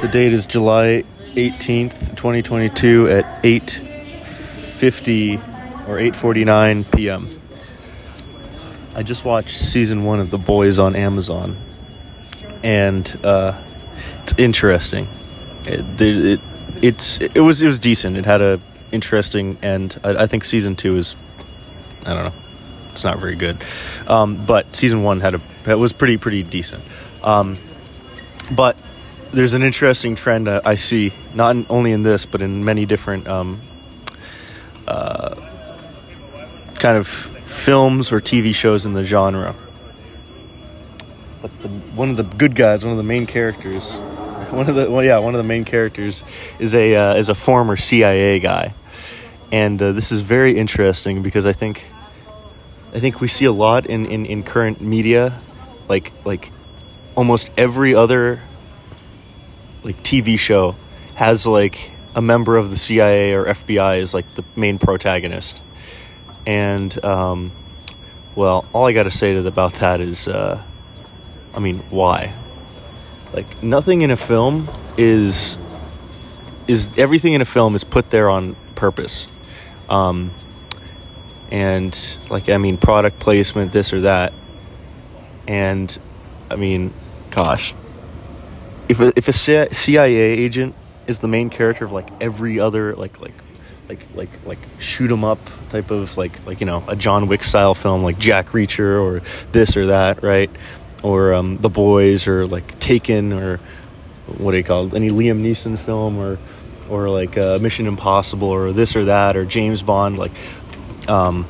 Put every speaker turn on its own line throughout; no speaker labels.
The date is July 18th, 2022 at 8:50 or 8:49 p.m. I just watched season 1 of The Boys on Amazon. And uh, it's interesting. It, it, it's it was it was decent. It had a interesting end. I, I think season 2 is I don't know. It's not very good. Um, but season 1 had a it was pretty pretty decent. Um, but there's an interesting trend uh, I see, not in, only in this, but in many different um, uh, kind of films or TV shows in the genre. But the, one of the good guys, one of the main characters, one of the well, yeah, one of the main characters is a uh, is a former CIA guy, and uh, this is very interesting because I think I think we see a lot in, in, in current media, like like almost every other like TV show has like a member of the CIA or FBI is like the main protagonist. And um, well, all I got to say to about that is, uh, I mean, why? Like nothing in a film is is everything in a film is put there on purpose. Um, and like I mean, product placement, this or that. And I mean, gosh, if a, if a CIA agent is the main character of like every other like like like like like shoot 'em up type of like like you know a John Wick style film like Jack Reacher or this or that right? Or um, The Boys or like Taken or what do you call it? Any Liam Neeson film or or like uh, Mission Impossible or this or that or James Bond like um,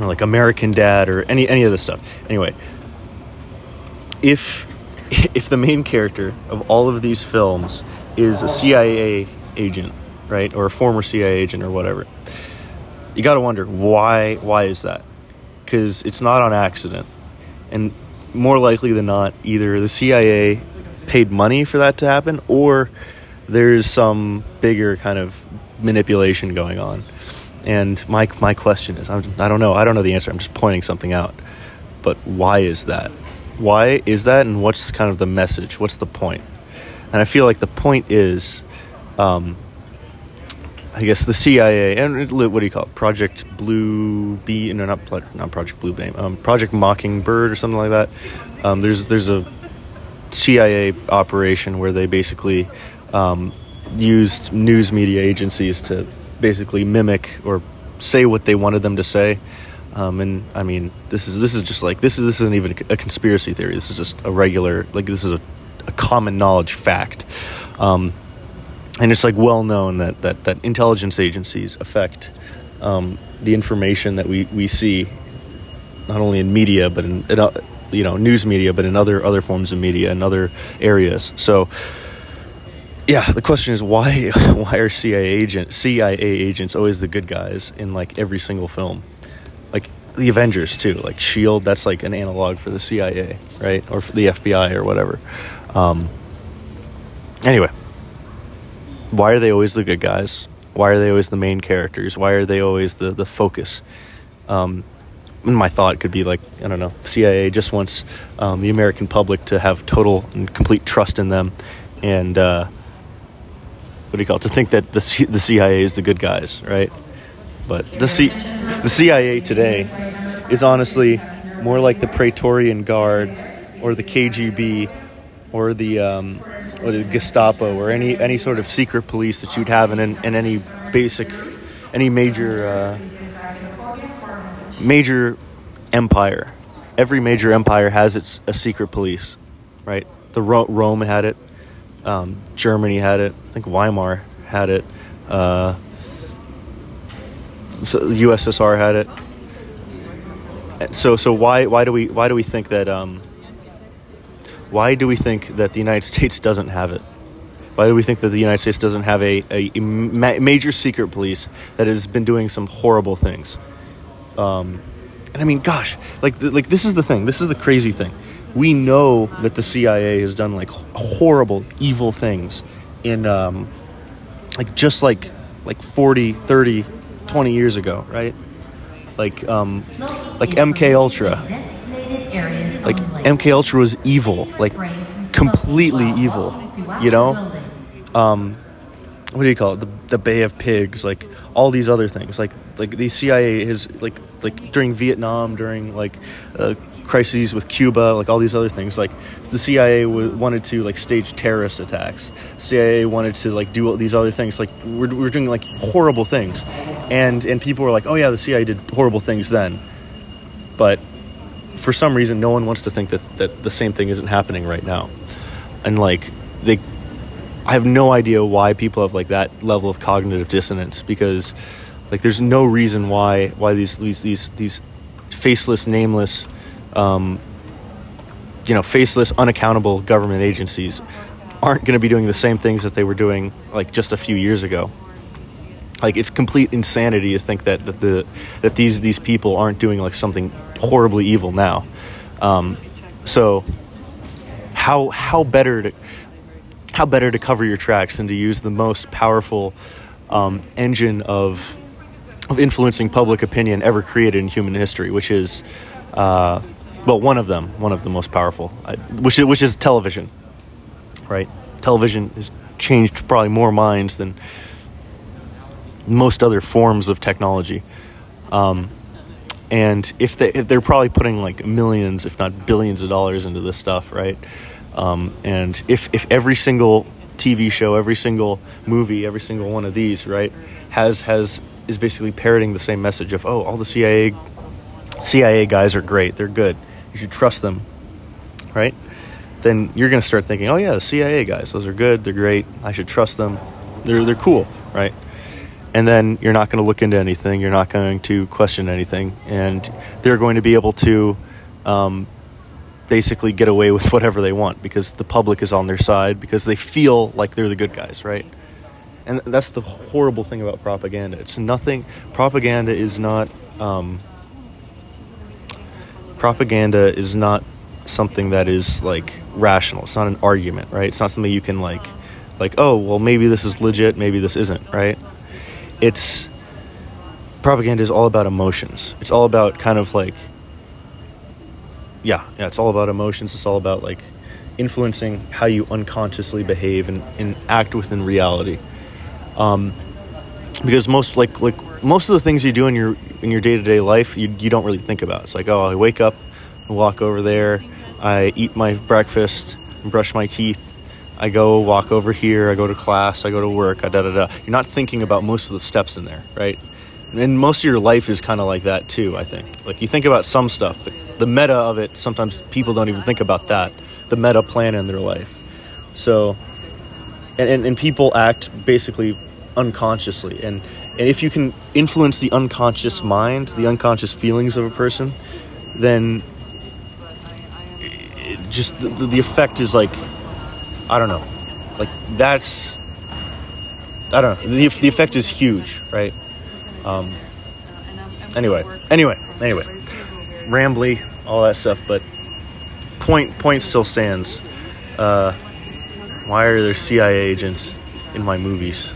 or like American Dad or any any of this stuff. Anyway if if the main character of all of these films is a CIA agent, right, or a former CIA agent or whatever, you got to wonder why. Why is that? Because it's not on accident, and more likely than not, either the CIA paid money for that to happen, or there's some bigger kind of manipulation going on. And my my question is, I'm, I don't know. I don't know the answer. I'm just pointing something out. But why is that? Why is that and what's kind of the message? What's the point? and i feel like the point is um, i guess the cia and what do you call it? Project blue bee no not, not project blue bee um, project mockingbird or something like that. Um, there's there's a cia operation where they basically um, used news media agencies to basically mimic or say what they wanted them to say um, and I mean, this is this is just like this is this isn't even a conspiracy theory. This is just a regular like this is a, a common knowledge fact, um, and it's like well known that that that intelligence agencies affect um, the information that we we see, not only in media but in, in uh, you know news media, but in other other forms of media and other areas. So yeah, the question is why why are CIA agent CIA agents always the good guys in like every single film? The Avengers too, like Shield. That's like an analog for the CIA, right, or for the FBI or whatever. Um, anyway, why are they always the good guys? Why are they always the main characters? Why are they always the the focus? Um, my thought could be like I don't know, CIA just wants um, the American public to have total and complete trust in them, and uh, what do you call it? To think that the C- the CIA is the good guys, right? But the C- the CIA today is honestly more like the Praetorian Guard or the KGB or the um, or the Gestapo or any any sort of secret police that you'd have in, in any basic any major uh, major empire. Every major empire has its a secret police, right? The Ro- Rome had it, um, Germany had it. I think Weimar had it. Uh, USSR had it. So so why why do we why do we think that um, why do we think that the United States doesn't have it? Why do we think that the United States doesn't have a, a ma- major secret police that has been doing some horrible things? Um, and I mean, gosh, like like this is the thing. This is the crazy thing. We know that the CIA has done like horrible, evil things in um, like just like like 40, 30, 20 years ago, right? Like um, like MK Ultra. Like MK Ultra was evil, like completely evil, you know? um, what do you call it? The, the Bay of Pigs, like all these other things, like like the CIA is like like during Vietnam, during like uh, crises with Cuba, like all these other things. Like the CIA w- wanted to like stage terrorist attacks. CIA wanted to like do all these other things. Like we're, we're doing like horrible things, and and people were like, oh yeah, the CIA did horrible things then, but for some reason, no one wants to think that that the same thing isn't happening right now, and like they. I have no idea why people have like that level of cognitive dissonance because like there's no reason why why these these these these faceless nameless um, you know, faceless, unaccountable government agencies aren't going to be doing the same things that they were doing like just a few years ago. Like it's complete insanity to think that, that the that these these people aren't doing like something horribly evil now. Um, so how how better to how better to cover your tracks and to use the most powerful um, engine of of influencing public opinion ever created in human history, which is uh, well, one of them, one of the most powerful, which is, which is television, right? Television has changed probably more minds than most other forms of technology. Um, and if they if they're probably putting like millions, if not billions, of dollars into this stuff, right? Um, and if if every single TV show, every single movie, every single one of these, right, has has is basically parroting the same message of oh, all the CIA CIA guys are great, they're good you should trust them, right? Then you're going to start thinking, oh yeah, the CIA guys, those are good, they're great, I should trust them, they're they're cool, right? And then you're not going to look into anything, you're not going to question anything, and they're going to be able to um, basically get away with whatever they want because the public is on their side because they feel like they're the good guys, right? And that's the horrible thing about propaganda. It's nothing. Propaganda is not. Um, propaganda is not something that is like rational. It's not an argument, right? It's not something you can like like, oh, well maybe this is legit, maybe this isn't, right? It's propaganda is all about emotions. It's all about kind of like yeah, yeah, it's all about emotions. It's all about like influencing how you unconsciously behave and, and act within reality. Um, because most like like most of the things you do in your in your day to day life, you you don't really think about. It's like, oh, I wake up, I walk over there, I eat my breakfast, brush my teeth. I go walk over here. I go to class. I go to work. I Da da da. You're not thinking about most of the steps in there, right? And most of your life is kind of like that too. I think. Like you think about some stuff, but the meta of it, sometimes people don't even think about that. The meta plan in their life. So, and, and, and people act basically unconsciously and and if you can influence the unconscious mind the unconscious feelings of a person then just the, the effect is like i don't know. Like that's i don't know. The, the effect is huge right? Um anyway anyway anyway. Rambly all that stuff but point point still stands. Uh why are there cia agents in my movies